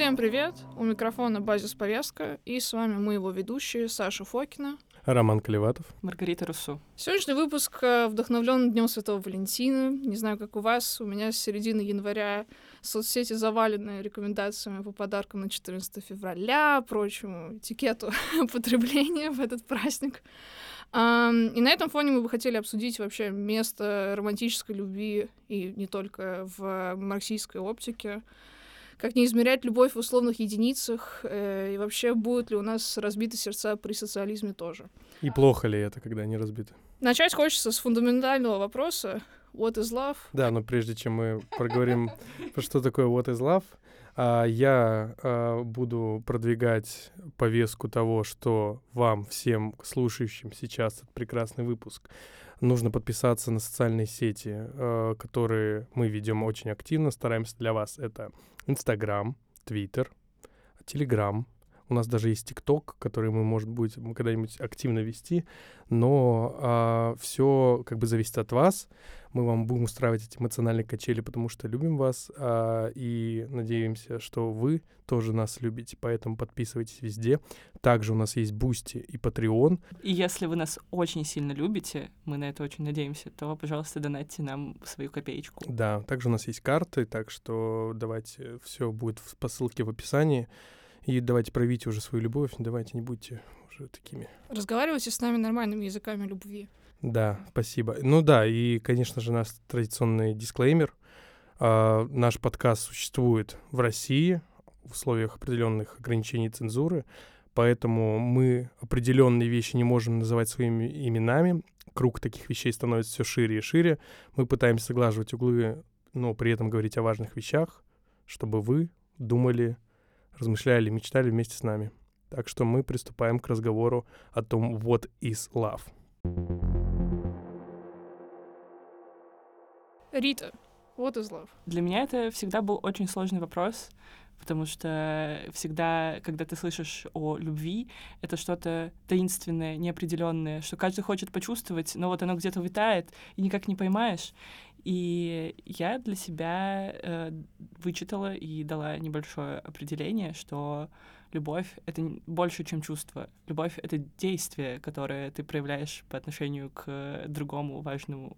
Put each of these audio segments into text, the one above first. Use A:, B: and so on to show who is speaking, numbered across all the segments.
A: Всем привет! У микрофона Базис Повестка, и с вами мы его ведущие Саша Фокина,
B: Роман Колеватов.
C: Маргарита Руссу.
A: Сегодняшний выпуск э, вдохновлен Днем Святого Валентина. Не знаю, как у вас, у меня с середины января соцсети завалены рекомендациями по подаркам на 14 февраля, прочему этикету потребления в этот праздник. И на этом фоне мы бы хотели обсудить вообще место романтической любви и не только в марксистской оптике, как не измерять любовь в условных единицах, э, и вообще будут ли у нас разбиты сердца при социализме тоже.
B: И плохо ли это, когда они разбиты?
A: Начать хочется с фундаментального вопроса What is love?
B: Да, но прежде чем мы проговорим, что такое What is love, а, я а, буду продвигать повестку того, что вам, всем слушающим сейчас этот прекрасный выпуск, нужно подписаться на социальные сети, а, которые мы ведем очень активно, стараемся для вас. Это Инстаграм, Твиттер, Телеграм, у нас даже есть ТикТок, который мы, может быть, когда-нибудь активно вести, но а, все как бы зависит от вас. Мы вам будем устраивать эти эмоциональные качели, потому что любим вас а, и надеемся, что вы тоже нас любите, поэтому подписывайтесь везде. Также у нас есть Boosty и Patreon.
C: И если вы нас очень сильно любите, мы на это очень надеемся, то, пожалуйста, донатьте нам свою копеечку.
B: Да, также у нас есть карты, так что давайте, все будет по ссылке в описании. И давайте проявите уже свою любовь, давайте не будьте уже такими.
A: Разговаривайте с нами нормальными языками любви.
B: Да, спасибо. Ну да, и, конечно же, наш традиционный дисклеймер. А, наш подкаст существует в России в условиях определенных ограничений цензуры, поэтому мы определенные вещи не можем называть своими именами. Круг таких вещей становится все шире и шире. Мы пытаемся соглаживать углы, но при этом говорить о важных вещах, чтобы вы думали размышляли, мечтали вместе с нами. Так что мы приступаем к разговору о том, what is love.
A: Рита, what is love?
C: Для меня это всегда был очень сложный вопрос, потому что всегда, когда ты слышишь о любви, это что-то таинственное, неопределенное, что каждый хочет почувствовать, но вот оно где-то витает, и никак не поймаешь. И я для себя э, вычитала и дала небольшое определение, что любовь — это больше, чем чувство. Любовь — это действие, которое ты проявляешь по отношению к другому важному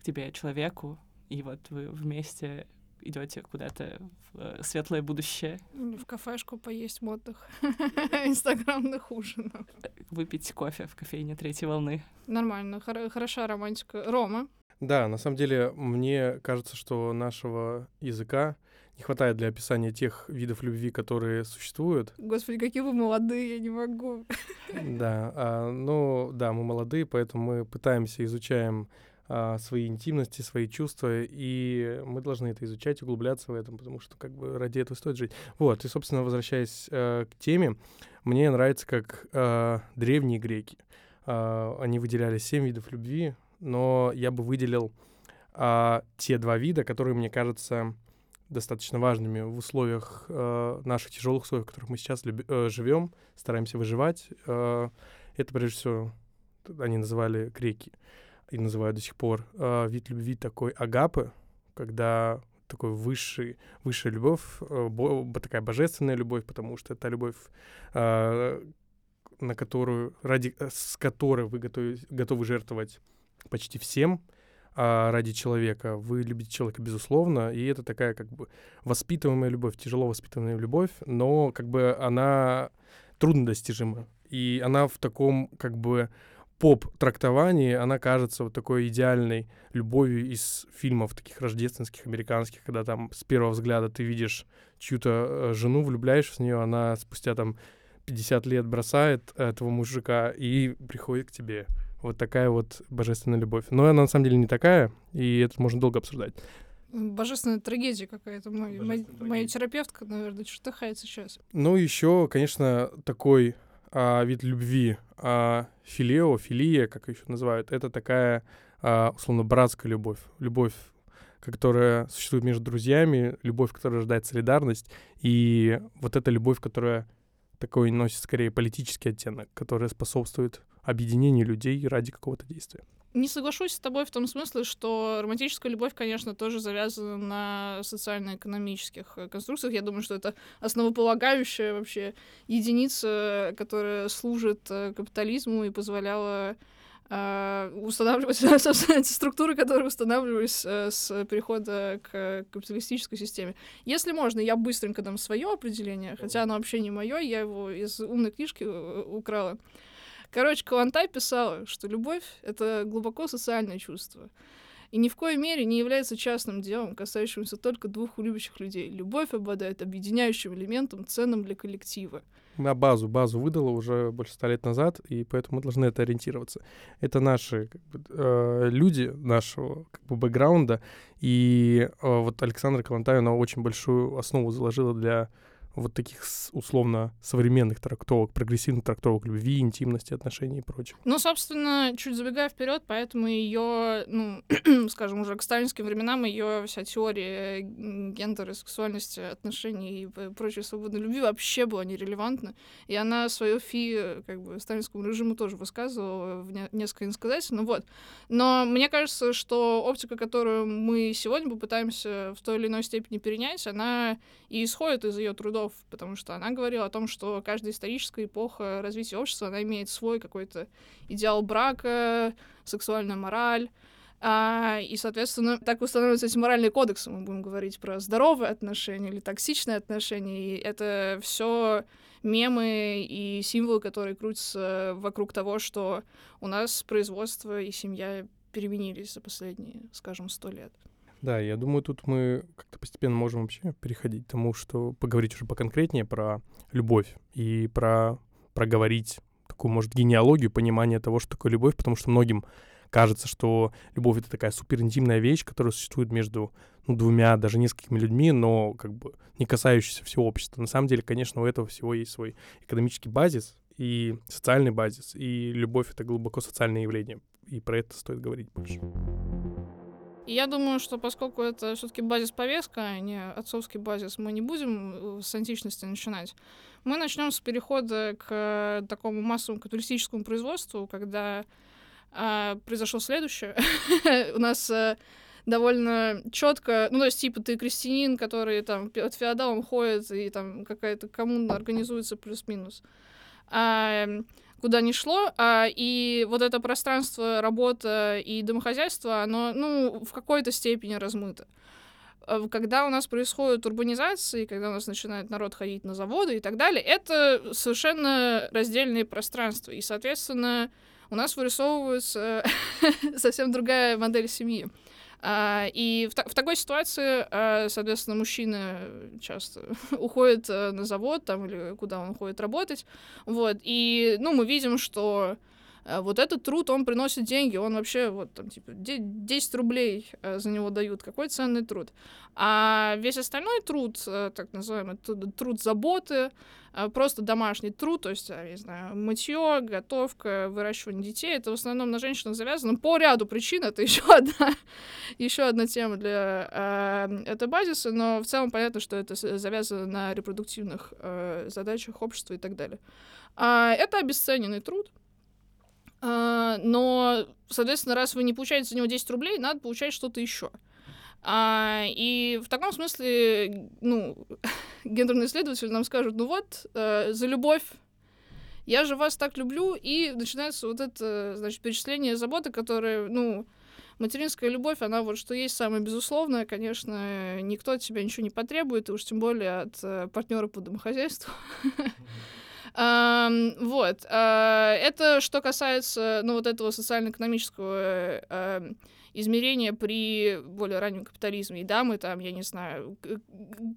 C: к тебе человеку, и вот вы вместе идете куда-то в э, светлое будущее.
A: В кафешку поесть модных инстаграмных ужинов.
C: Выпить кофе в кофейне третьей волны.
A: Нормально, хор- хороша романтика. Рома?
B: Да, на самом деле, мне кажется, что нашего языка не хватает для описания тех видов любви, которые существуют.
A: Господи, какие вы молодые, я не могу.
B: Да, а, ну да, мы молодые, поэтому мы пытаемся, изучаем а, свои интимности, свои чувства, и мы должны это изучать, углубляться в этом, потому что как бы ради этого стоит жить. Вот, и, собственно, возвращаясь а, к теме, мне нравится, как а, древние греки, а, они выделяли семь видов любви, но я бы выделил а, те два вида, которые, мне кажется, достаточно важными в условиях э, наших тяжелых условий, в которых мы сейчас люби, э, живем, стараемся выживать. Э, это, прежде всего, они называли греки и называют до сих пор э, вид любви такой агапы, когда такой высший, высшая любовь, э, бо, такая божественная любовь, потому что это любовь, э, на которую, ради, с которой вы готовы, готовы жертвовать почти всем а, ради человека. Вы любите человека, безусловно, и это такая как бы воспитываемая любовь, тяжело воспитанная любовь, но как бы она трудно достижима. И она в таком как бы поп-трактовании, она кажется вот такой идеальной любовью из фильмов таких рождественских, американских, когда там с первого взгляда ты видишь чью-то э, жену, влюбляешься в нее, она спустя там 50 лет бросает этого мужика и приходит к тебе. Вот такая вот божественная любовь. Но она на самом деле не такая, и это можно долго обсуждать.
A: Божественная трагедия какая-то. Мой, мой, моя терапевтка, наверное, чертыхается сейчас.
B: Ну, еще, конечно, такой а, вид любви, а, филео, филия, как еще называют, это такая, а, условно, братская любовь. Любовь, которая существует между друзьями, любовь, которая рождает солидарность, и вот эта любовь, которая такой носит скорее политический оттенок, которая способствует объединению людей ради какого-то действия.
A: не соглашусь с тобой в том смысле, что романтическая любовь, конечно, тоже завязана на социально-экономических э, конструкциях. Я думаю, что это основополагающая вообще единица, которая служит э, капитализму и позволяла э, устанавливать, собственно, эти структуры, которые устанавливались э, с перехода к капиталистической системе. Если можно, я быстренько дам свое определение, хотя оно вообще не мое, я его из умной книжки украла. Короче, Калантай писала, что любовь — это глубоко социальное чувство. И ни в коей мере не является частным делом, касающимся только двух любящих людей. Любовь обладает объединяющим элементом, ценным для коллектива.
B: На базу, базу выдала уже больше ста лет назад, и поэтому мы должны это ориентироваться. Это наши как бы, э, люди нашего как бы, бэкграунда, и э, вот Александра Калантай, она очень большую основу заложила для вот таких условно современных трактовок, прогрессивных трактовок любви, интимности, отношений и прочего.
A: Ну, собственно, чуть забегая вперед, поэтому ее, ну, скажем, уже к сталинским временам ее вся теория гендера, сексуальности, отношений и прочей свободной любви вообще была нерелевантна. И она свое фи как бы сталинскому режиму тоже высказывала в не несколько иносказательно. Вот. Но мне кажется, что оптика, которую мы сегодня попытаемся в той или иной степени перенять, она и исходит из ее трудов трудов, потому что она говорила о том, что каждая историческая эпоха развития общества, она имеет свой какой-то идеал брака, сексуальная мораль, а, и, соответственно, так устанавливаются эти моральные кодексы. Мы будем говорить про здоровые отношения или токсичные отношения. И это все мемы и символы, которые крутятся вокруг того, что у нас производство и семья переменились за последние, скажем, сто лет.
B: Да, я думаю, тут мы как-то постепенно можем вообще переходить к тому, что поговорить уже поконкретнее про любовь и про проговорить такую, может, генеалогию, понимание того, что такое любовь, потому что многим кажется, что любовь — это такая суперинтимная вещь, которая существует между ну, двумя, даже несколькими людьми, но как бы не касающаяся всего общества. На самом деле, конечно, у этого всего есть свой экономический базис и социальный базис, и любовь — это глубоко социальное явление, и про это стоит говорить больше.
A: И я думаю, что поскольку это все-таки базис повестка, а не отцовский базис, мы не будем э, с античности начинать. Мы начнем с перехода к такому массовому капиталистическому производству, когда а, произошло следующее. У нас а, довольно четко, ну, то есть, типа, ты крестьянин, который там от феодалом ходит, и там какая-то коммуна организуется плюс-минус. А, куда ни шло, а, и вот это пространство, работа и домохозяйство, оно, ну, в какой-то степени размыто. А, когда у нас происходит урбанизация, когда у нас начинает народ ходить на заводы и так далее, это совершенно раздельные пространства, и, соответственно, у нас вырисовывается совсем другая модель семьи. А, и в, в такой ситуации, а, соответственно, мужчина часто уходит э, на завод там или куда он уходит работать, вот, и, ну, мы видим, что вот этот труд, он приносит деньги, он вообще, вот, там, типа, 10 рублей э, за него дают, какой ценный труд. А весь остальной труд, так называемый труд заботы, просто домашний труд, то есть, я не знаю, мытье, готовка, выращивание детей, это в основном на женщинах завязано по ряду причин, это еще одна, еще одна тема для э, этой базиса, но в целом понятно, что это завязано на репродуктивных э, задачах общества и так далее. А, это обесцененный труд, но, соответственно, раз вы не получаете за него 10 рублей, надо получать что-то еще. А, и в таком смысле, ну, гендерные исследователи нам скажут, ну вот, э, за любовь я же вас так люблю, и начинается вот это, значит, перечисление заботы, которые, ну, материнская любовь, она вот что есть самое безусловное, конечно, никто от тебя ничего не потребует, и уж тем более от э, партнера по домохозяйству. Вот. А, это что касается, ну, вот этого социально-экономического э, измерения при более раннем капитализме. И да, мы там, я не знаю,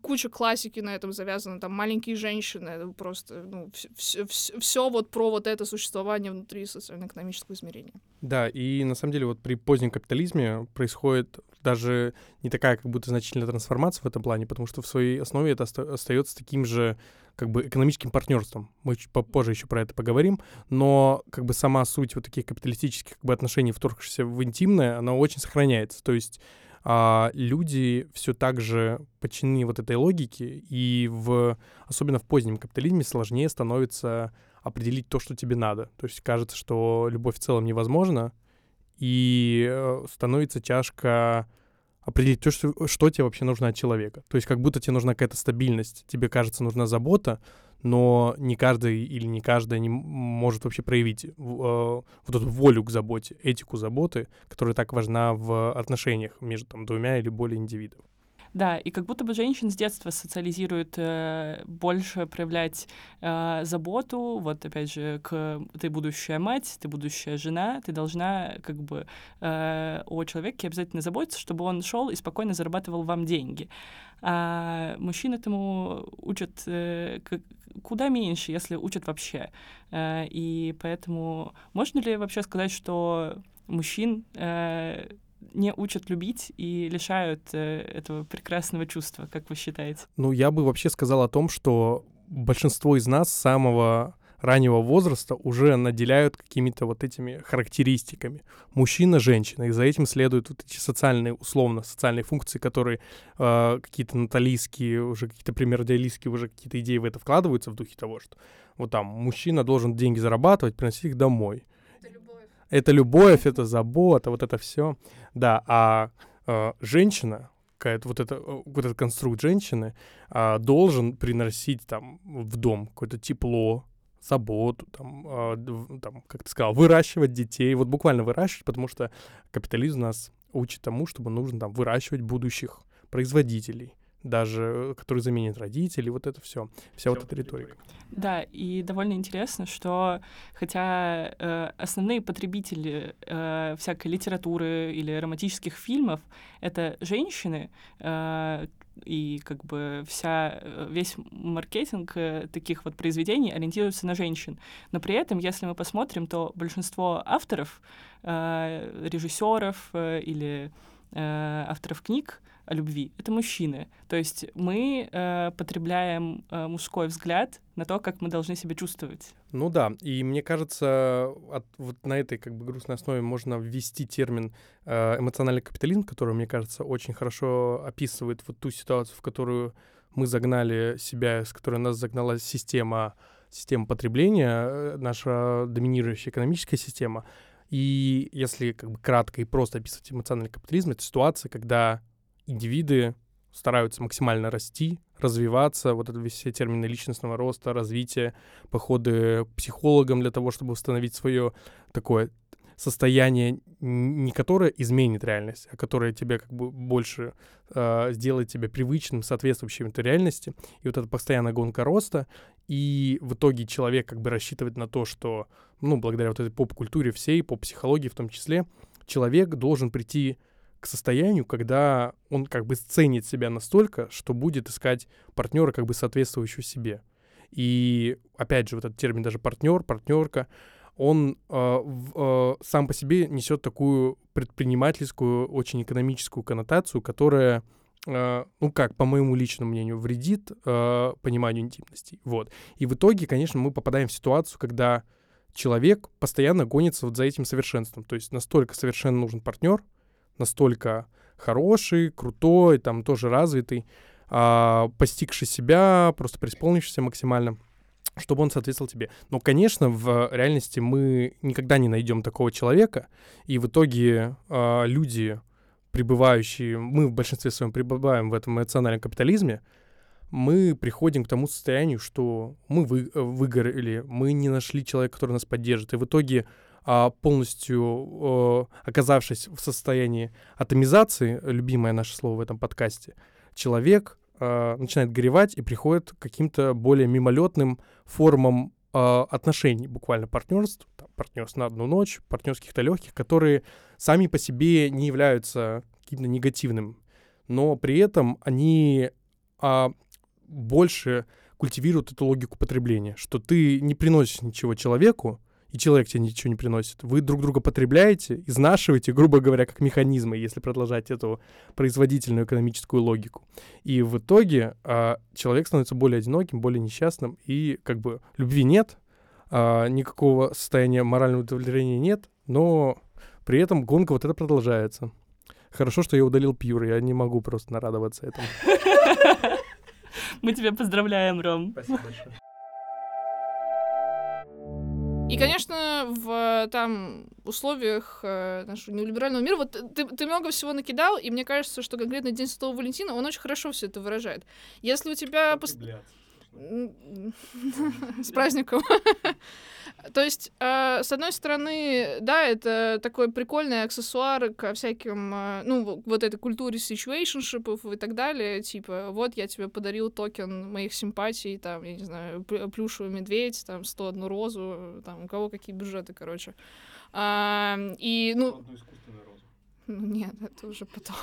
A: куча классики на этом завязана, там маленькие женщины, просто, ну, все, все, все вот про вот это существование внутри социально-экономического измерения.
B: Да, и на самом деле вот при позднем капитализме происходит даже не такая как будто значительная трансформация в этом плане, потому что в своей основе это остается таким же как бы экономическим партнерством. Мы чуть попозже еще про это поговорим, но как бы сама суть вот таких капиталистических как бы, отношений, вторгшихся в интимное, она очень сохраняется. То есть а, люди все так же подчинены вот этой логике, и в, особенно в позднем капитализме сложнее становится определить то, что тебе надо. То есть кажется, что любовь в целом невозможна, и э, становится тяжко определить то, что, что тебе вообще нужно от человека. То есть как будто тебе нужна какая-то стабильность, тебе кажется нужна забота, но не каждый или не каждая не может вообще проявить э, вот эту волю к заботе, этику заботы, которая так важна в отношениях между там, двумя или более индивидов.
C: Да, и как будто бы женщин с детства социализируют э, больше проявлять э, заботу. Вот опять же, к, ты будущая мать, ты будущая жена, ты должна как бы э, о человеке обязательно заботиться, чтобы он шел и спокойно зарабатывал вам деньги. А мужчин этому учат э, куда меньше, если учат вообще. Э, и поэтому можно ли вообще сказать, что мужчин э, не учат любить и лишают э, этого прекрасного чувства, как вы считаете?
B: Ну, я бы вообще сказал о том, что большинство из нас с самого раннего возраста уже наделяют какими-то вот этими характеристиками. Мужчина, женщина. И за этим следуют вот эти социальные, условно, социальные функции, которые э, какие-то наталийские, уже какие-то примердиалистские, уже какие-то идеи в это вкладываются в духе того, что вот там мужчина должен деньги зарабатывать, приносить их домой это любовь, это забота, вот это все. Да, а э, женщина, какая-то вот это вот этот конструкт женщины э, должен приносить там в дом какое-то тепло, заботу, там, э, там, как ты сказал, выращивать детей, вот буквально выращивать, потому что капитализм нас учит тому, чтобы нужно там выращивать будущих производителей, даже который заменит родителей, вот это все, вся вот эта риторика.
C: Да, и довольно интересно, что хотя э, основные потребители э, всякой литературы или романтических фильмов это женщины, э, и как бы вся, э, весь маркетинг э, таких вот произведений ориентируется на женщин. Но при этом, если мы посмотрим, то большинство авторов, э, режиссеров э, или э, авторов книг, любви. Это мужчины. То есть мы э, потребляем э, мужской взгляд на то, как мы должны себя чувствовать.
B: Ну да, и мне кажется, от, вот на этой как бы грустной основе можно ввести термин э, эмоциональный капитализм, который, мне кажется, очень хорошо описывает вот ту ситуацию, в которую мы загнали себя, с которой нас загнала система, система потребления, э, наша доминирующая экономическая система. И если как бы кратко и просто описывать эмоциональный капитализм, это ситуация, когда индивиды стараются максимально расти, развиваться, вот это все термины личностного роста, развития, походы к психологам для того, чтобы установить свое такое состояние, не которое изменит реальность, а которое тебе как бы больше э, сделает тебя привычным, соответствующим этой реальности. И вот эта постоянная гонка роста, и в итоге человек как бы рассчитывает на то, что, ну, благодаря вот этой поп-культуре всей, поп-психологии в том числе, человек должен прийти состоянию, когда он как бы ценит себя настолько, что будет искать партнера как бы соответствующего себе. И опять же, вот этот термин даже партнер, партнерка, он э, э, сам по себе несет такую предпринимательскую, очень экономическую коннотацию, которая, э, ну как, по моему личному мнению, вредит э, пониманию интимности. Вот. И в итоге, конечно, мы попадаем в ситуацию, когда человек постоянно гонится вот за этим совершенством. То есть настолько совершенно нужен партнер, настолько хороший, крутой, там тоже развитый, а, постигший себя, просто преисполнившийся максимально чтобы он соответствовал тебе. Но, конечно, в реальности мы никогда не найдем такого человека, и в итоге э, люди, пребывающие, мы в большинстве своем пребываем в этом эмоциональном капитализме, мы приходим к тому состоянию, что мы вы, выгорели, мы не нашли человека, который нас поддержит, и в итоге полностью оказавшись в состоянии атомизации, любимое наше слово в этом подкасте, человек а, начинает горевать и приходит к каким-то более мимолетным формам а, отношений, буквально партнерств, партнерств на одну ночь, партнерских-то легких, которые сами по себе не являются каким-то негативным, но при этом они а, больше культивируют эту логику потребления, что ты не приносишь ничего человеку, и человек тебе ничего не приносит. Вы друг друга потребляете, изнашиваете, грубо говоря, как механизмы, если продолжать эту производительную экономическую логику. И в итоге а, человек становится более одиноким, более несчастным, и как бы любви нет, а, никакого состояния морального удовлетворения нет, но при этом гонка вот эта продолжается. Хорошо, что я удалил Пьюр, я не могу просто нарадоваться этому.
C: Мы тебя поздравляем, Ром.
B: Спасибо большое.
A: И, конечно, в там условиях э, нашего неолиберального мира, вот ты, ты много всего накидал, и мне кажется, что конкретно День Святого Валентина, он очень хорошо все это выражает. Если у тебя... Пост... С праздником. То есть, э, с одной стороны, да, это такой прикольный аксессуар ко всяким, э, ну, вот этой культуре ситуэйшншипов и так далее. Типа, вот я тебе подарил токен моих симпатий, там, я не знаю, плюшевый медведь, там, 101 розу, там, у кого какие бюджеты, короче. А, и, ну... Ну, нет, это уже потом.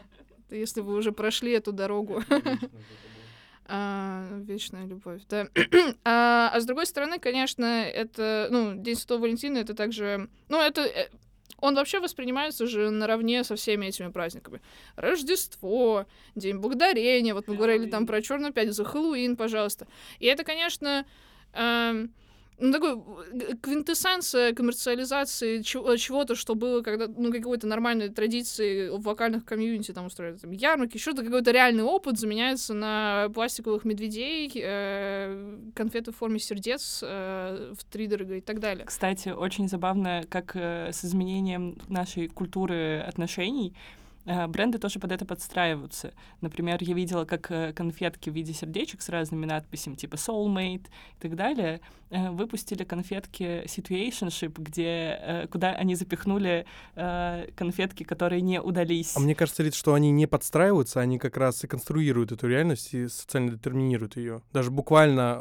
A: Если вы уже прошли эту дорогу. А, вечная любовь, да. а, а с другой стороны, конечно, это, ну, День Святого Валентина, это также, ну, это, э, он вообще воспринимается же наравне со всеми этими праздниками. Рождество, День Благодарения, вот мы говорили там про Черную пятницу, Хэллоуин, пожалуйста. И это, конечно, э, ну, такой квинтэссенция коммерциализации чего- чего-то, что было когда, ну, какой-то нормальной традиции в вокальных комьюнити, там, устроили там, ярмарки, что-то, какой-то реальный опыт заменяется на пластиковых медведей, э, конфеты в форме сердец э, в три дорого и так далее.
C: Кстати, очень забавно, как э, с изменением нашей культуры отношений Э, бренды тоже под это подстраиваются. Например, я видела, как э, конфетки в виде сердечек с разными надписями, типа Soulmate и так далее, э, выпустили конфетки Situationship, где, куда они запихнули конфетки, которые не удались.
B: А мне кажется, Рит, что они не подстраиваются, они как раз и конструируют эту реальность и социально детерминируют ее. Даже буквально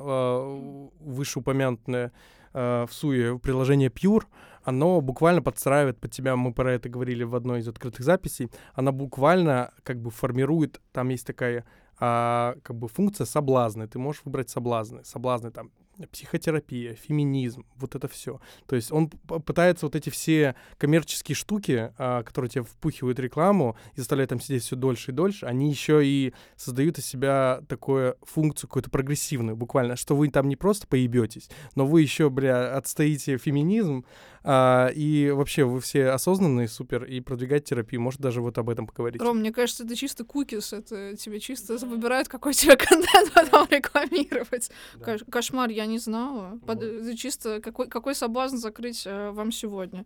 B: вышеупомянутое в Суе приложение Pure, оно буквально подстраивает под тебя, мы про это говорили в одной из открытых записей, она буквально как бы формирует, там есть такая а, как бы функция соблазны, ты можешь выбрать соблазны, соблазны там психотерапия, феминизм, вот это все. То есть он пытается вот эти все коммерческие штуки, а, которые тебе впухивают рекламу и заставляют там сидеть все дольше и дольше, они еще и создают из себя такую функцию какую-то прогрессивную, буквально, что вы там не просто поебетесь, но вы еще, бля, отстоите феминизм, а, и вообще вы все осознанные, супер, и продвигать терапию. Может, даже вот об этом поговорить.
A: Ром, мне кажется, это чисто кукис, это тебе чисто выбирают, какой тебе контент потом рекламировать. Да. Кошмар, я не знала. Вот. Под, это чисто какой, какой соблазн закрыть э, вам сегодня.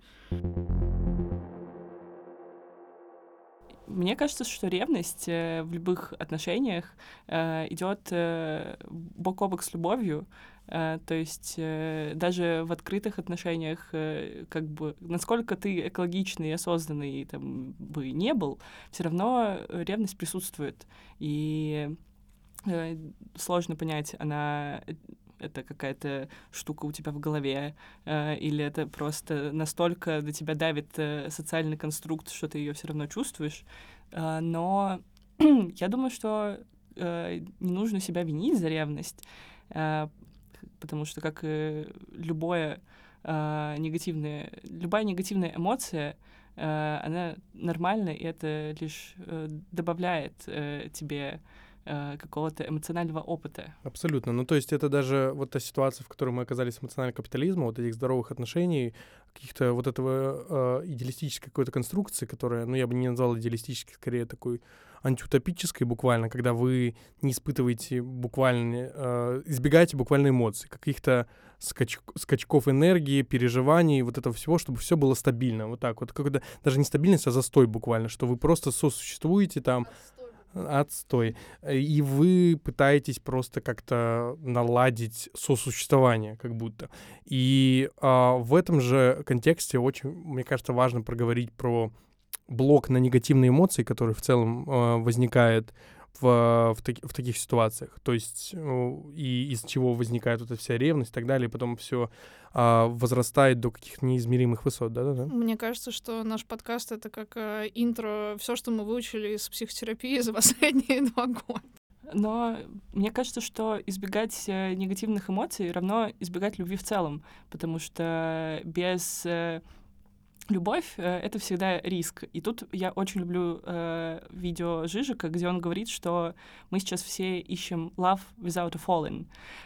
C: Мне кажется, что ревность э, в любых отношениях э, идет э, бок о бок с любовью. Э, то есть э, даже в открытых отношениях, э, как бы, насколько ты экологичный и осознанный там, бы не был, все равно ревность присутствует. И сложно понять, она это какая-то штука у тебя в голове, э, или это просто настолько до тебя давит э, социальный конструкт, что ты ее все равно чувствуешь. Э, но я думаю, что э, не нужно себя винить за ревность, э, потому что как и любое э, негативное, любая негативная эмоция, э, она нормальна, и это лишь э, добавляет э, тебе э, какого-то эмоционального опыта.
B: Абсолютно. Ну, то есть это даже вот та ситуация, в которой мы оказались в эмоциональном капитализме, вот этих здоровых отношений, каких-то вот этого э, идеалистической какой-то конструкции, которая, ну, я бы не назвал идеалистической, скорее такой антиутопической буквально, когда вы не испытываете буквально, э, избегаете буквально эмоций, каких-то скач скачков энергии, переживаний, вот этого всего, чтобы все было стабильно, вот так вот, когда даже не стабильность, а застой буквально, что вы просто сосуществуете там, отстой. И вы пытаетесь просто как-то наладить сосуществование, как будто. И а, в этом же контексте очень, мне кажется, важно проговорить про блок на негативные эмоции, который в целом э, возникает в, в, таки, в таких ситуациях. То есть э, и из чего возникает эта вся ревность и так далее, и потом все э, возрастает до каких-то неизмеримых высот, да-да-да?
A: Мне кажется, что наш подкаст — это как э, интро, все, что мы выучили из психотерапии за последние два года.
C: Но мне кажется, что избегать э, негативных эмоций равно избегать любви в целом, потому что без э, любовь э, — это всегда риск. И тут я очень люблю э, видео Жижика, где он говорит, что мы сейчас все ищем love without a falling.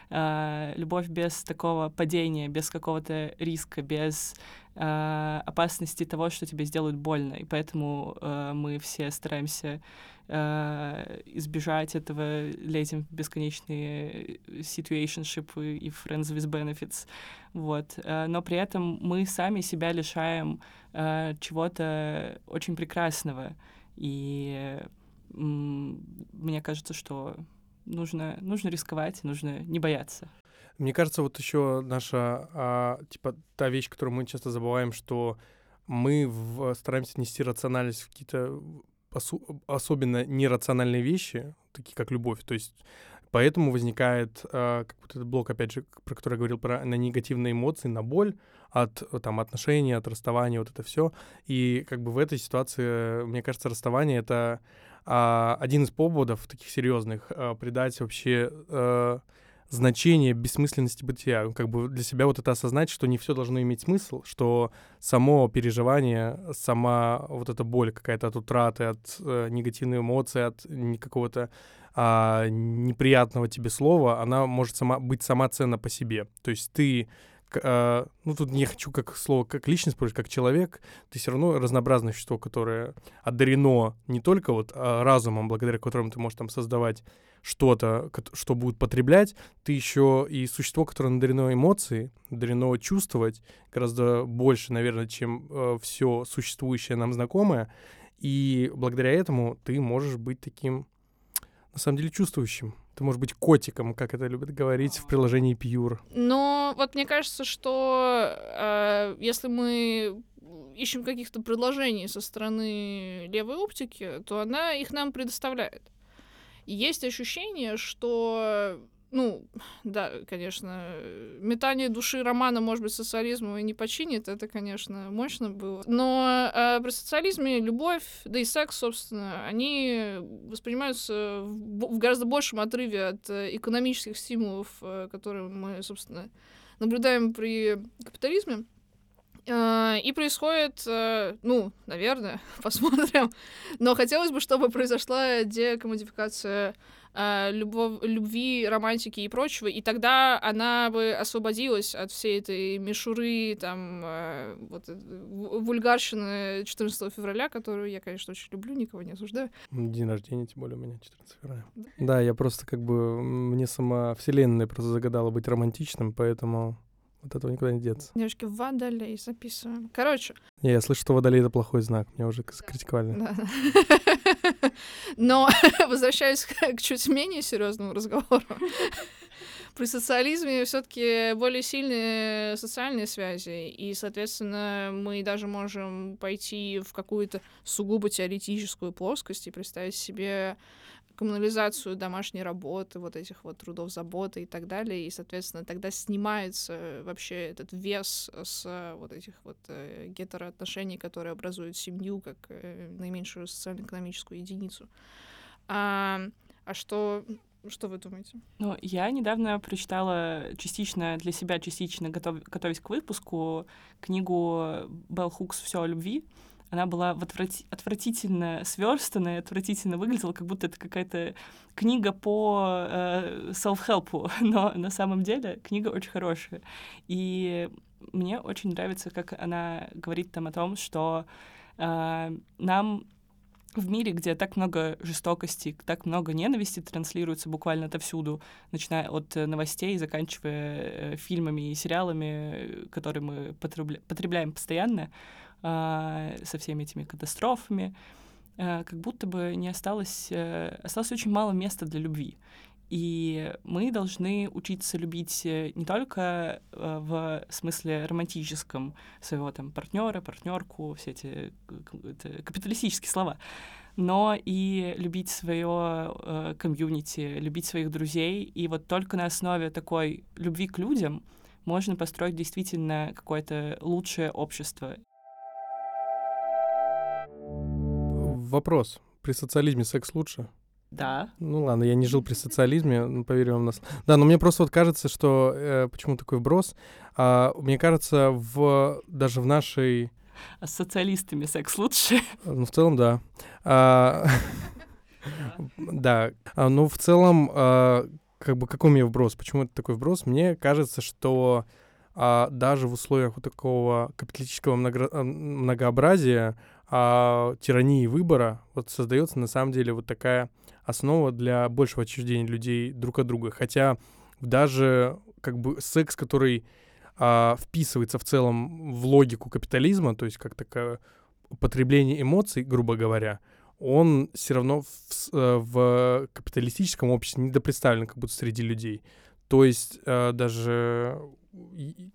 C: Э, любовь без такого падения, без какого-то риска, без э, опасности того, что тебе сделают больно. И поэтому э, мы все стараемся э, избежать этого, лезем в бесконечные situationship и friends with benefits. Вот. Э, но при этом мы сами себя лишаем э, чего-то очень прекрасного. И мне кажется, что нужно, нужно рисковать, нужно не бояться.
B: Мне кажется, вот еще наша, а, типа, та вещь, которую мы часто забываем, что мы в, стараемся нести рациональность в какие-то осу- особенно нерациональные вещи, такие как любовь. То есть поэтому возникает а, как вот этот блок, опять же, про который я говорил, про на негативные эмоции, на боль от там, отношений, от расставания, вот это все. И как бы в этой ситуации, мне кажется, расставание — это а, один из поводов таких серьезных а, придать вообще а, значение бессмысленности бытия, как бы для себя вот это осознать, что не все должно иметь смысл, что само переживание, сама вот эта боль какая-то от утраты, от э, негативной эмоции, от какого-то а, неприятного тебе слова, она может сама быть сама ценна по себе. То есть ты Uh, ну, тут не хочу как слово, как личность, как человек, ты все равно разнообразное существо, которое одарено не только вот а, разумом, благодаря которому ты можешь там создавать что-то, что будет потреблять, ты еще и существо, которое надарено эмоции, надарено чувствовать гораздо больше, наверное, чем э, все существующее нам знакомое. И благодаря этому ты можешь быть таким, на самом деле, чувствующим. Ты можешь быть котиком, как это любят говорить в приложении Pure.
A: Но вот мне кажется, что э, если мы ищем каких-то предложений со стороны левой оптики, то она их нам предоставляет. Есть ощущение, что ну, да, конечно, метание души романа, может быть, социализму и не починит, это, конечно, мощно было. Но э, при социализме любовь, да и секс, собственно, они воспринимаются в, в гораздо большем отрыве от э, экономических стимулов, э, которые мы, собственно, наблюдаем при капитализме. Э, и происходит, э, ну, наверное, посмотрим. Но хотелось бы, чтобы произошла декомодификация э, любов, любви, романтики и прочего, и тогда она бы освободилась от всей этой мишуры, там, вот, вульгарщины 14 февраля, которую я, конечно, очень люблю, никого не осуждаю.
B: День рождения, тем более у меня 14 февраля. Да я просто как бы, мне сама вселенная просто загадала быть романтичным, поэтому от этого никуда не деться.
A: Девушки, водолей записываем. Короче.
B: Не, я слышу, что водолей — это плохой знак. Меня уже критиковали.
A: Да. Но возвращаясь к чуть менее серьезному разговору. При социализме все-таки более сильные социальные связи, и, соответственно, мы даже можем пойти в какую-то сугубо теоретическую плоскость и представить себе коммунализацию домашней работы, вот этих вот трудов заботы и так далее, и, соответственно, тогда снимается вообще этот вес с вот этих вот э, гетероотношений, которые образуют семью как э, наименьшую социально-экономическую единицу. А, а что что вы думаете?
C: Ну, я недавно прочитала частично для себя, частично готов, готовясь к выпуску, книгу Белл Хукс «Все о любви», она была в отврати отвратительно сверстанная, отвратительно выглядела, как будто это какая-то книга по э, self-help, но на самом деле книга очень хорошая. И мне очень нравится, как она говорит там о том, что э, нам в мире, где так много жестокости, так много ненависти транслируется буквально отовсюду, начиная от новостей, заканчивая э, фильмами и сериалами, которые мы потребля потребляем постоянно, со всеми этими катастрофами, а, как будто бы не осталось, э, осталось очень мало места для любви. И мы должны учиться любить э, не только э, в смысле романтическом своего там партнера, партнерку, все эти капиталистические слова, но и любить свое комьюнити, любить своих друзей. И вот только на основе такой любви к людям можно построить действительно какое-то лучшее общество.
B: Вопрос. При социализме секс лучше?
C: Да.
B: Ну ладно, я не жил при социализме, ну, поверю вам на Да, но мне просто вот кажется, что... Э, почему такой вброс? А, мне кажется, в, даже в нашей...
C: А с социалистами секс лучше?
B: Ну, в целом, да. А, да. А, ну, в целом, а, как бы, какой у меня вброс? Почему это такой вброс? Мне кажется, что а, даже в условиях вот такого капиталистического много, многообразия, а, тирании выбора, вот создается на самом деле вот такая основа для большего отчуждения людей друг от друга. Хотя даже как бы секс, который а, вписывается в целом в логику капитализма, то есть как такое потребление эмоций, грубо говоря, он все равно в, э, в капиталистическом обществе недопредставлен как будто среди людей. То есть э, даже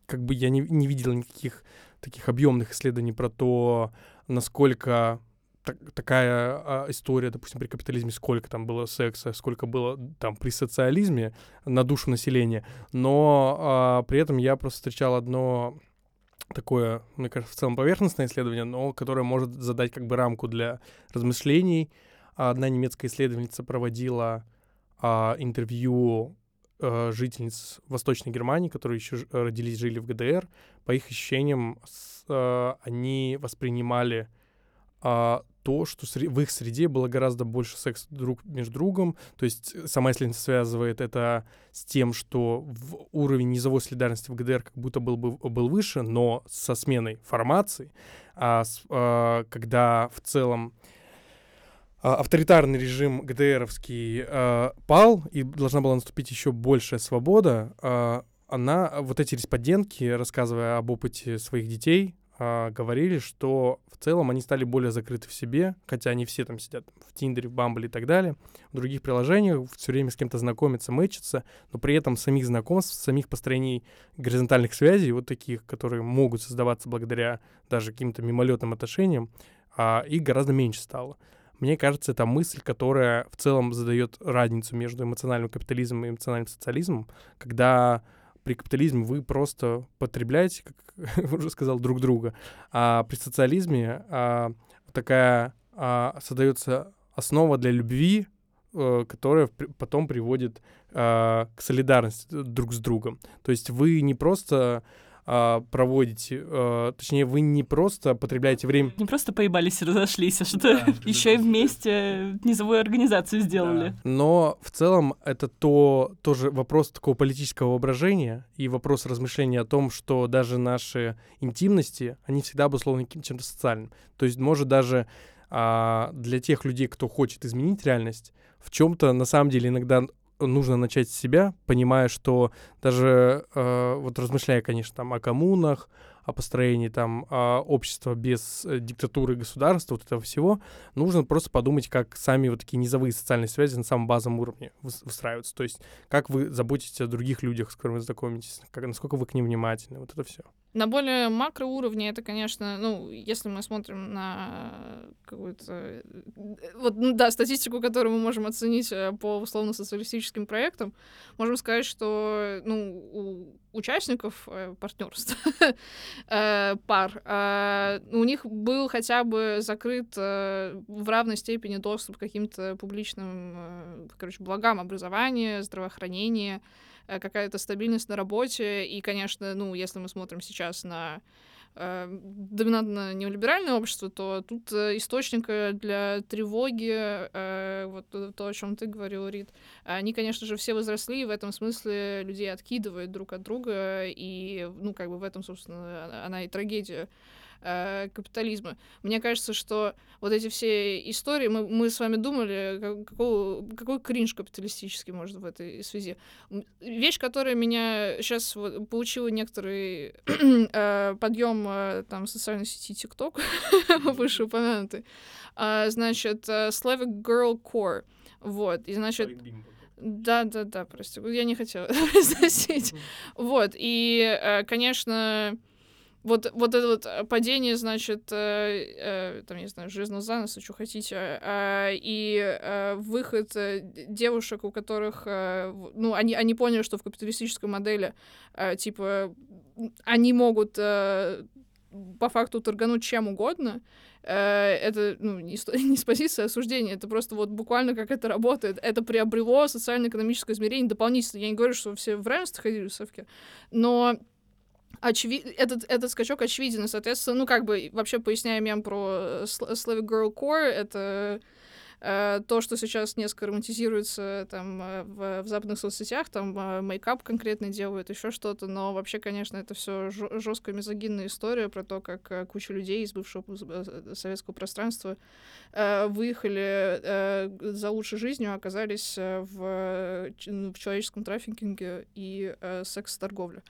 B: как бы я не, не видел никаких таких объемных исследований про то, насколько так, такая а, история, допустим, при капитализме, сколько там было секса, сколько было там при социализме на душу населения. Но а, при этом я просто встречал одно такое, мне кажется, в целом поверхностное исследование, но которое может задать как бы рамку для размышлений. Одна немецкая исследовательница проводила а, интервью а, жительниц Восточной Германии, которые еще родились, жили в ГДР. По их ощущениям, с, а, они воспринимали а, то, что в их среде было гораздо больше секса друг между другом. То есть э, сама исследовательница связывает это с тем, что в уровень низовой солидарности в ГДР как будто был, бы, был выше, но со сменой формации, а, с, а, когда в целом авторитарный режим ГДРовский а, пал, и должна была наступить еще большая свобода, а, она, вот эти респондентки, рассказывая об опыте своих детей, а, говорили, что в целом они стали более закрыты в себе, хотя они все там сидят в Тиндере, в Бамбле и так далее, в других приложениях, все время с кем-то знакомятся, мэчатся, но при этом самих знакомств, самих построений горизонтальных связей, вот таких, которые могут создаваться благодаря даже каким-то мимолетным отношениям, а, их гораздо меньше стало. Мне кажется, это мысль, которая в целом задает разницу между эмоциональным капитализмом и эмоциональным социализмом, когда при капитализме вы просто потребляете, как уже сказал, друг друга. А при социализме а, такая а, создается основа для любви, а, которая потом приводит а, к солидарности друг с другом. То есть вы не просто а, проводите, а, точнее, вы не просто потребляете время...
C: Не просто поебались и разошлись, а что-то да, еще и вместе низовую организацию сделали. Да.
B: Но в целом это то тоже вопрос такого политического воображения и вопрос размышления о том, что даже наши интимности, они всегда обусловлены чем-то социальным. То есть может даже а, для тех людей, кто хочет изменить реальность, в чем-то на самом деле иногда нужно начать с себя, понимая, что даже э, вот размышляя, конечно, там о коммунах, о построении там э, общества без э, диктатуры государства, вот этого всего, нужно просто подумать, как сами вот такие низовые социальные связи на самом базовом уровне выстраиваются. То есть как вы заботитесь о других людях, с которыми вы знакомитесь, как, насколько вы к ним внимательны, вот это все.
A: На более макроуровне это, конечно, ну, если мы смотрим на какую-то... Вот, ну, да, статистику, которую мы можем оценить э, по условно-социалистическим проектам, можем сказать, что, ну, у участников э, партнерств э, пар, э, у них был хотя бы закрыт э, в равной степени доступ к каким-то публичным, э, короче, благам образования, здравоохранения, Э, какая-то стабильность на работе. И, конечно, ну, если мы смотрим сейчас на э, доминантно неолиберальное общество, то тут э, источника для тревоги, э, вот то, о чем ты говорил, Рит, они, конечно же, все возросли, и в этом смысле людей откидывают друг от друга, и, ну, как бы в этом, собственно, она и трагедия э, капитализма. Мне кажется, что вот эти все истории, мы, мы с вами думали, какой, какой кринж капиталистический может в этой связи. Вещь, которая меня сейчас вот, получила некоторый э, подъем э, там социальной сети TikTok, вышеупомянутый, э, значит, э, Slavic Girl Core. Вот, и значит... Да, да, да, прости, я не хотела произносить. Вот, и, э, конечно, вот, вот это вот э, падение, значит, э, э, там, не знаю, железного заноса, что хотите, э, и э, выход э, девушек, у которых, э, ну, они, они поняли, что в капиталистической модели, э, типа, они могут э, по факту торгануть чем угодно, э, это, ну, не не с позиции осуждения, это просто вот буквально как это работает. Это приобрело социально-экономическое измерение дополнительно. Я не говорю, что все в равенстве ходили в совке, но очевид... этот, этот скачок очевиден, соответственно, ну, как бы, вообще поясняя мем про Slavic Girl Core, это Э, то, что сейчас несколько романтизируется там э, в, в западных соцсетях, там э, мейкап конкретно делают, еще что-то, но вообще, конечно, это все жесткая мизогинная история про то, как куча людей из бывшего советского пространства выехали за лучшей жизнью, оказались в, в человеческом трафикинге и секс-торговле.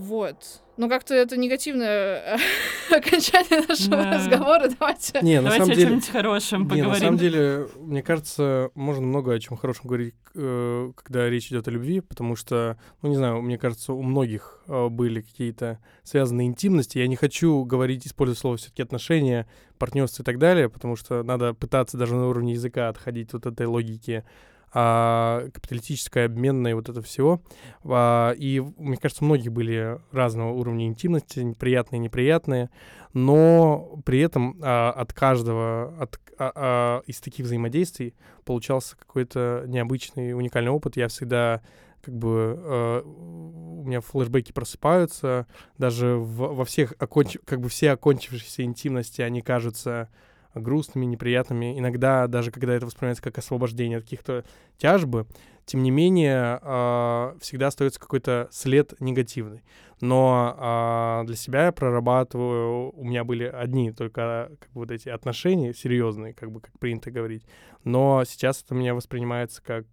A: Вот. Но как-то это негативное окончание нашего да. разговора. Давайте.
B: Не,
C: на Давайте
B: самом
C: о
B: деле...
C: чем-нибудь хорошем поговорим.
B: Не, на самом деле, мне кажется, можно много о чем хорошем говорить, э, когда речь идет о любви, потому что, ну не знаю, мне кажется, у многих э, были какие-то связанные интимности. Я не хочу говорить, использовать слово все-таки отношения, партнерство и так далее, потому что надо пытаться даже на уровне языка отходить от этой логики а, капиталистическое, обменное, вот это все. А, и, мне кажется, у многих были разного уровня интимности, приятные, неприятные, но при этом а, от каждого от, а, а, из таких взаимодействий получался какой-то необычный, уникальный опыт. Я всегда как бы э, у меня флешбеки просыпаются, даже в, во всех оконч... как бы все окончившиеся интимности, они кажутся грустными, неприятными. Иногда, даже когда это воспринимается как освобождение от каких-то тяжбы, тем не менее, э, всегда остается какой-то след негативный. Но э, для себя я прорабатываю, у меня были одни только как бы, вот эти отношения серьезные, как бы как принято говорить. Но сейчас это у меня воспринимается как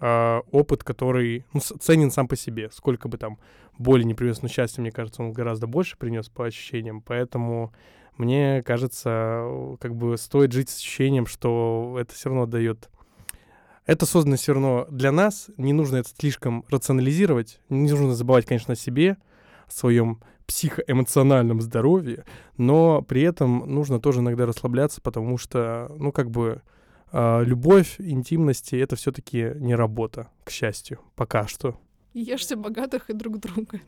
B: э, опыт, который ну, ценен сам по себе. Сколько бы там боли не принес, но счастья, мне кажется, он гораздо больше принес по ощущениям. Поэтому мне кажется, как бы стоит жить с ощущением, что это все равно дает... Это создано все равно для нас, не нужно это слишком рационализировать, не нужно забывать, конечно, о себе, о своем психоэмоциональном здоровье, но при этом нужно тоже иногда расслабляться, потому что, ну, как бы, э, любовь, интимности — это все таки не работа, к счастью, пока что.
A: Ешьте богатых и друг друга.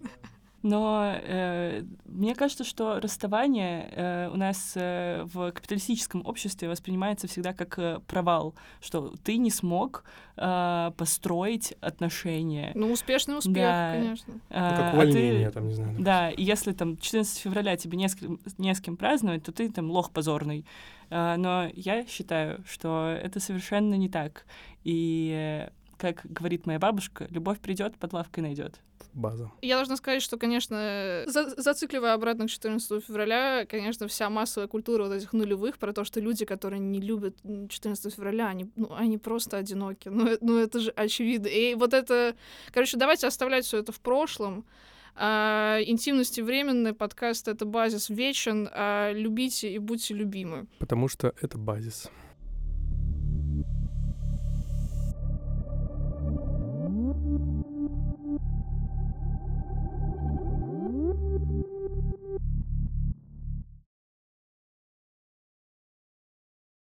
C: Но э, мне кажется, что расставание э, у нас э, в капиталистическом обществе воспринимается всегда как э, провал, что ты не смог э, построить отношения.
A: Ну, успешный успех, да. конечно.
B: Ну, как увольнение, а ты, там, не знаю.
C: Да, и если там 14 февраля тебе не с, не с кем праздновать, то ты там лох позорный. Э, но я считаю, что это совершенно не так. И, э, как говорит моя бабушка, любовь придет, под лавкой найдет
B: база.
A: Я должна сказать, что, конечно, за зацикливая обратно к 14 февраля, конечно, вся массовая культура вот этих нулевых про то, что люди, которые не любят 14 февраля, они, ну, они просто одиноки. Ну, э, ну, это же очевидно. И вот это... Короче, давайте оставлять все это в прошлом. А, интимности временный, подкаст — это базис вечен, а любите и будьте любимы.
B: Потому что это базис.